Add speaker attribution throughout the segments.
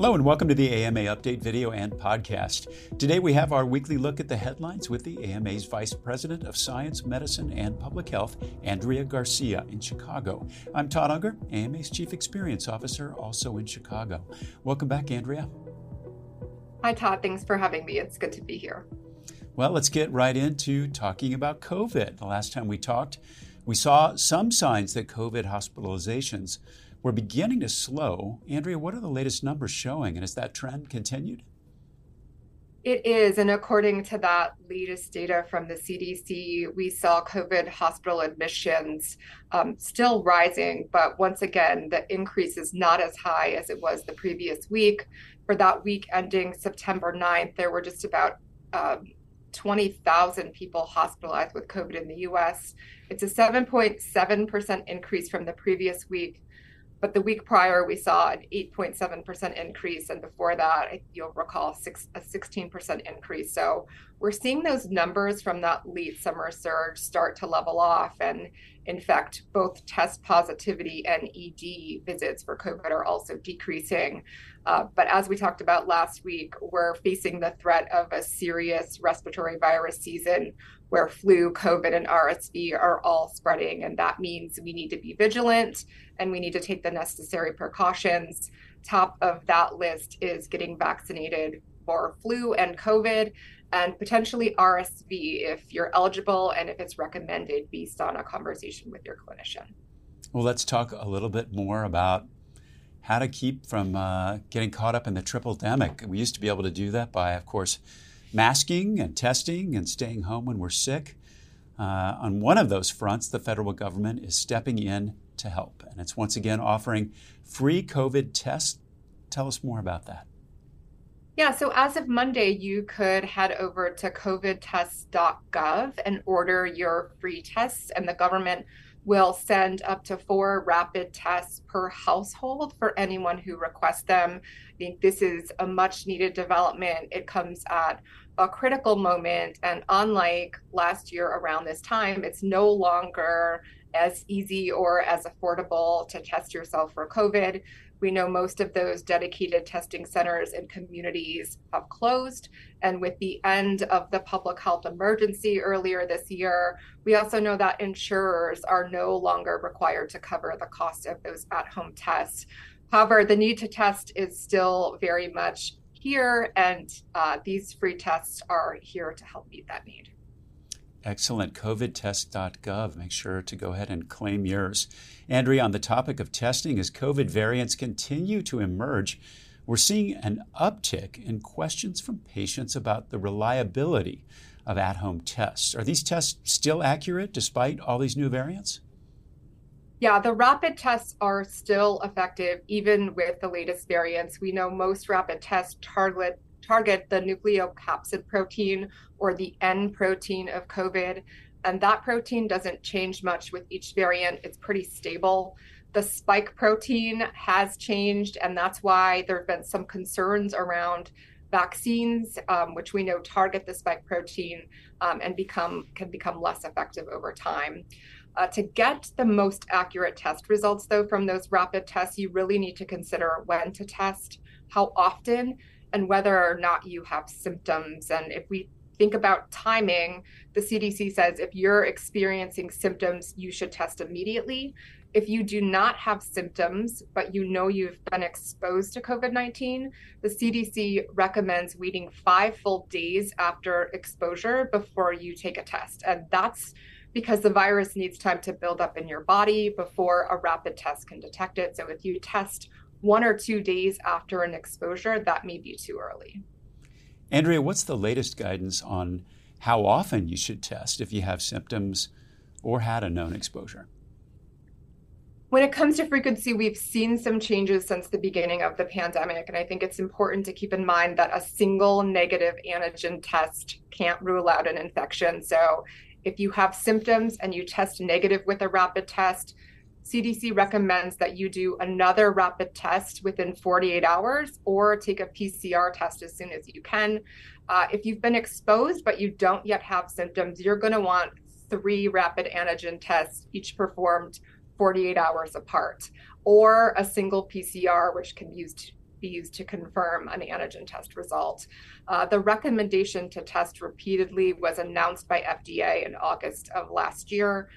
Speaker 1: Hello and welcome to the AMA Update video and podcast. Today we have our weekly look at the headlines with the AMA's Vice President of Science, Medicine, and Public Health, Andrea Garcia, in Chicago. I'm Todd Unger, AMA's Chief Experience Officer, also in Chicago. Welcome back, Andrea.
Speaker 2: Hi, Todd. Thanks for having me. It's good to be here.
Speaker 1: Well, let's get right into talking about COVID. The last time we talked, we saw some signs that COVID hospitalizations were beginning to slow. Andrea, what are the latest numbers showing, and has that trend continued?
Speaker 2: It is. And according to that latest data from the CDC, we saw COVID hospital admissions um, still rising. But once again, the increase is not as high as it was the previous week. For that week ending September 9th, there were just about um, 20,000 people hospitalized with COVID in the US. It's a 7.7% increase from the previous week but the week prior, we saw an 8.7% increase. And before that, you'll recall six, a 16% increase. So we're seeing those numbers from that late summer surge start to level off. And in fact, both test positivity and ED visits for COVID are also decreasing. Uh, but as we talked about last week, we're facing the threat of a serious respiratory virus season where flu, COVID, and RSV are all spreading. And that means we need to be vigilant and we need to take the necessary precautions. Top of that list is getting vaccinated for flu and COVID and potentially RSV if you're eligible and if it's recommended based on a conversation with your clinician.
Speaker 1: Well, let's talk a little bit more about how to keep from uh, getting caught up in the triple demic. We used to be able to do that by, of course, masking and testing and staying home when we're sick. Uh, on one of those fronts, the federal government is stepping in to help, and it's once again offering free COVID tests. Tell us more about that.
Speaker 2: Yeah, so as of Monday, you could head over to covidtests.gov and order your free tests, and the government will send up to four rapid tests per household for anyone who requests them. I think this is a much needed development. It comes at a critical moment. And unlike last year around this time, it's no longer as easy or as affordable to test yourself for COVID. We know most of those dedicated testing centers and communities have closed. And with the end of the public health emergency earlier this year, we also know that insurers are no longer required to cover the cost of those at home tests. However, the need to test is still very much here, and uh, these free tests are here to help meet that need.
Speaker 1: Excellent. COVIDtest.gov. Make sure to go ahead and claim yours. Andrea, on the topic of testing, as COVID variants continue to emerge, we're seeing an uptick in questions from patients about the reliability of at home tests. Are these tests still accurate despite all these new variants?
Speaker 2: Yeah, the rapid tests are still effective even with the latest variants. We know most rapid tests target target the nucleocapsid protein or the N protein of COVID, and that protein doesn't change much with each variant. It's pretty stable. The spike protein has changed, and that's why there have been some concerns around vaccines, um, which we know target the spike protein um, and become can become less effective over time. Uh, to get the most accurate test results, though, from those rapid tests, you really need to consider when to test, how often, and whether or not you have symptoms. And if we think about timing, the CDC says if you're experiencing symptoms, you should test immediately. If you do not have symptoms, but you know you've been exposed to COVID 19, the CDC recommends waiting five full days after exposure before you take a test. And that's because the virus needs time to build up in your body before a rapid test can detect it. So if you test one or two days after an exposure, that may be too early.
Speaker 1: Andrea, what's the latest guidance on how often you should test if you have symptoms or had a known exposure?
Speaker 2: When it comes to frequency, we've seen some changes since the beginning of the pandemic. And I think it's important to keep in mind that a single negative antigen test can't rule out an infection. So if you have symptoms and you test negative with a rapid test, CDC recommends that you do another rapid test within 48 hours or take a PCR test as soon as you can. Uh, if you've been exposed but you don't yet have symptoms, you're going to want three rapid antigen tests, each performed 48 hours apart, or a single PCR, which can be used be used to confirm an antigen test result. Uh, the recommendation to test repeatedly was announced by FDA in August of last year.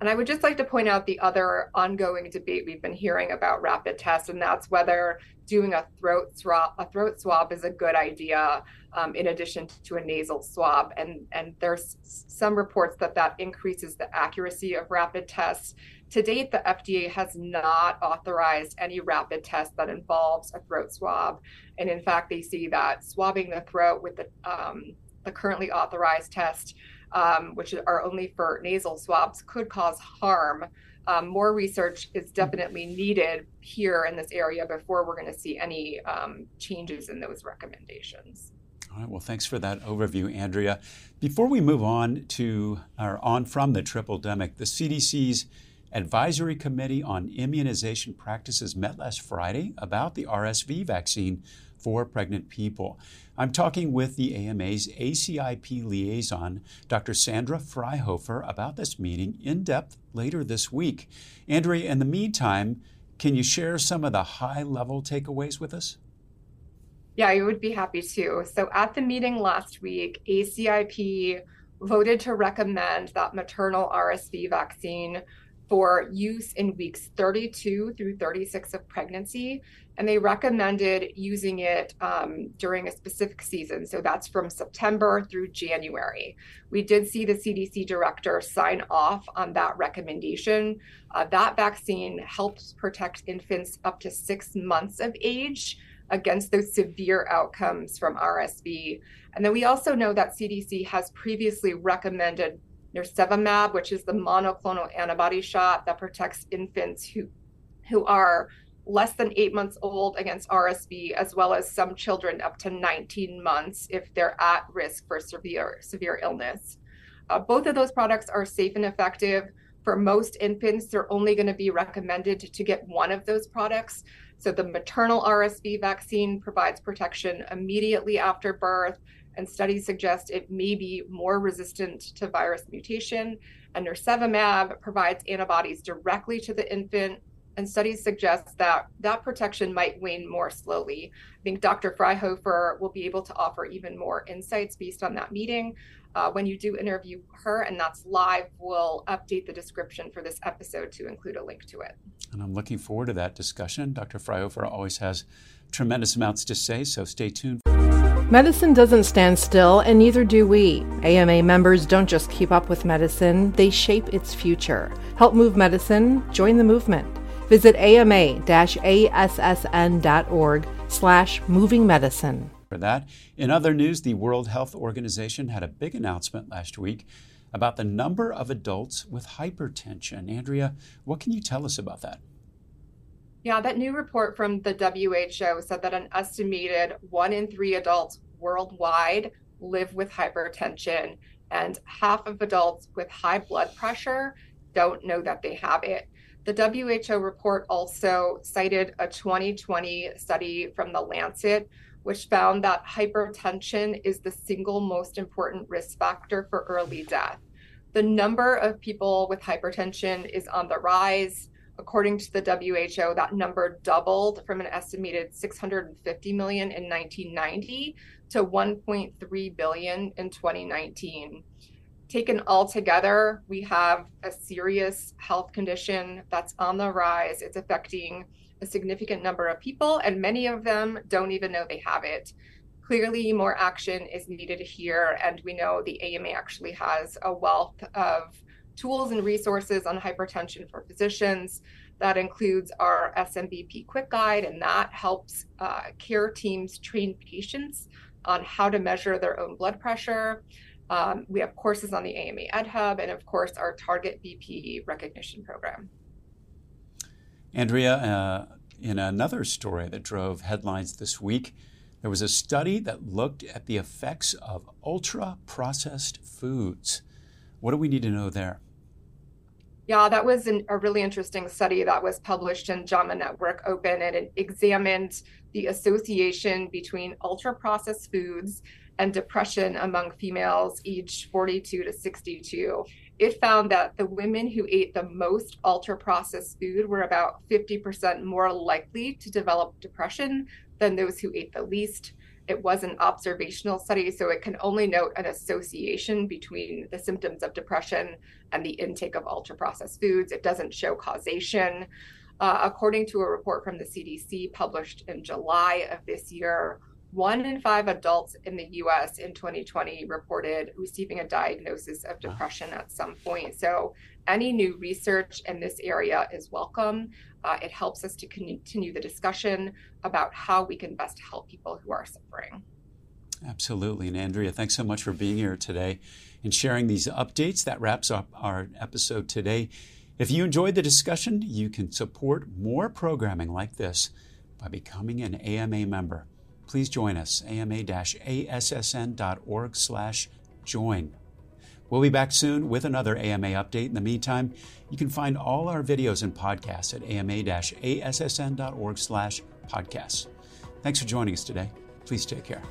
Speaker 2: And I would just like to point out the other ongoing debate we've been hearing about rapid tests, and that's whether doing a throat swab, a throat swab is a good idea um, in addition to a nasal swab. And, and there's some reports that that increases the accuracy of rapid tests. To date, the FDA has not authorized any rapid test that involves a throat swab. And in fact, they see that swabbing the throat with the, um, the currently authorized test um, which are only for nasal swabs, could cause harm. Um, more research is definitely needed here in this area before we're going to see any um, changes in those recommendations.
Speaker 1: All right. Well, thanks for that overview, Andrea. Before we move on to or on from the triple demic, the CDC's Advisory Committee on Immunization Practices met last Friday about the RSV vaccine for pregnant people. I'm talking with the AMA's ACIP liaison, Dr. Sandra Fryhofer, about this meeting in depth later this week. Andrea, in the meantime, can you share some of the high level takeaways with us?
Speaker 2: Yeah, I would be happy to. So, at the meeting last week, ACIP voted to recommend that maternal RSV vaccine for use in weeks 32 through 36 of pregnancy. And they recommended using it um, during a specific season. So that's from September through January. We did see the CDC director sign off on that recommendation. Uh, that vaccine helps protect infants up to six months of age against those severe outcomes from RSV. And then we also know that CDC has previously recommended nirsevimab, which is the monoclonal antibody shot that protects infants who who are less than eight months old against RSV, as well as some children up to 19 months if they're at risk for severe severe illness. Uh, both of those products are safe and effective. For most infants, they're only going to be recommended to get one of those products. So the maternal RSV vaccine provides protection immediately after birth and studies suggest it may be more resistant to virus mutation. And nirsevimab provides antibodies directly to the infant, and studies suggest that that protection might wane more slowly. I think Dr. Fryhofer will be able to offer even more insights based on that meeting. Uh, when you do interview her, and that's live, we'll update the description for this episode to include a link to it.
Speaker 1: And I'm looking forward to that discussion. Dr. Fryhofer always has tremendous amounts to say, so stay tuned.
Speaker 3: Medicine doesn't stand still, and neither do we. AMA members don't just keep up with medicine, they shape its future. Help move medicine, join the movement. Visit ama-assn.org slash moving medicine.
Speaker 1: For that, in other news, the World Health Organization had a big announcement last week about the number of adults with hypertension. Andrea, what can you tell us about that?
Speaker 2: Yeah, that new report from the WHO said that an estimated one in three adults worldwide live with hypertension, and half of adults with high blood pressure don't know that they have it. The WHO report also cited a 2020 study from the Lancet, which found that hypertension is the single most important risk factor for early death. The number of people with hypertension is on the rise. According to the WHO, that number doubled from an estimated 650 million in 1990 to 1.3 billion in 2019. Taken all together, we have a serious health condition that's on the rise. It's affecting a significant number of people, and many of them don't even know they have it. Clearly, more action is needed here, and we know the AMA actually has a wealth of tools and resources on hypertension for physicians. That includes our SMBP Quick Guide, and that helps uh, care teams train patients on how to measure their own blood pressure. Um, we have courses on the AMA Ed Hub, and of course, our Target BP recognition program.
Speaker 1: Andrea, uh, in another story that drove headlines this week, there was a study that looked at the effects of ultra processed foods. What do we need to know there?
Speaker 2: Yeah, that was an, a really interesting study that was published in JAMA Network Open, and it examined the association between ultra processed foods and depression among females aged 42 to 62. It found that the women who ate the most ultra processed food were about 50% more likely to develop depression than those who ate the least. It was an observational study, so it can only note an association between the symptoms of depression and the intake of ultra processed foods. It doesn't show causation. Uh, according to a report from the CDC published in July of this year, one in five adults in the US in 2020 reported receiving a diagnosis of depression at some point. So, any new research in this area is welcome. Uh, it helps us to continue the discussion about how we can best help people who are suffering.
Speaker 1: Absolutely. And Andrea, thanks so much for being here today and sharing these updates. That wraps up our episode today. If you enjoyed the discussion, you can support more programming like this by becoming an AMA member. Please join us, ama-assn.org slash join. We'll be back soon with another AMA update. In the meantime, you can find all our videos and podcasts at ama-assn.org slash podcasts. Thanks for joining us today. Please take care.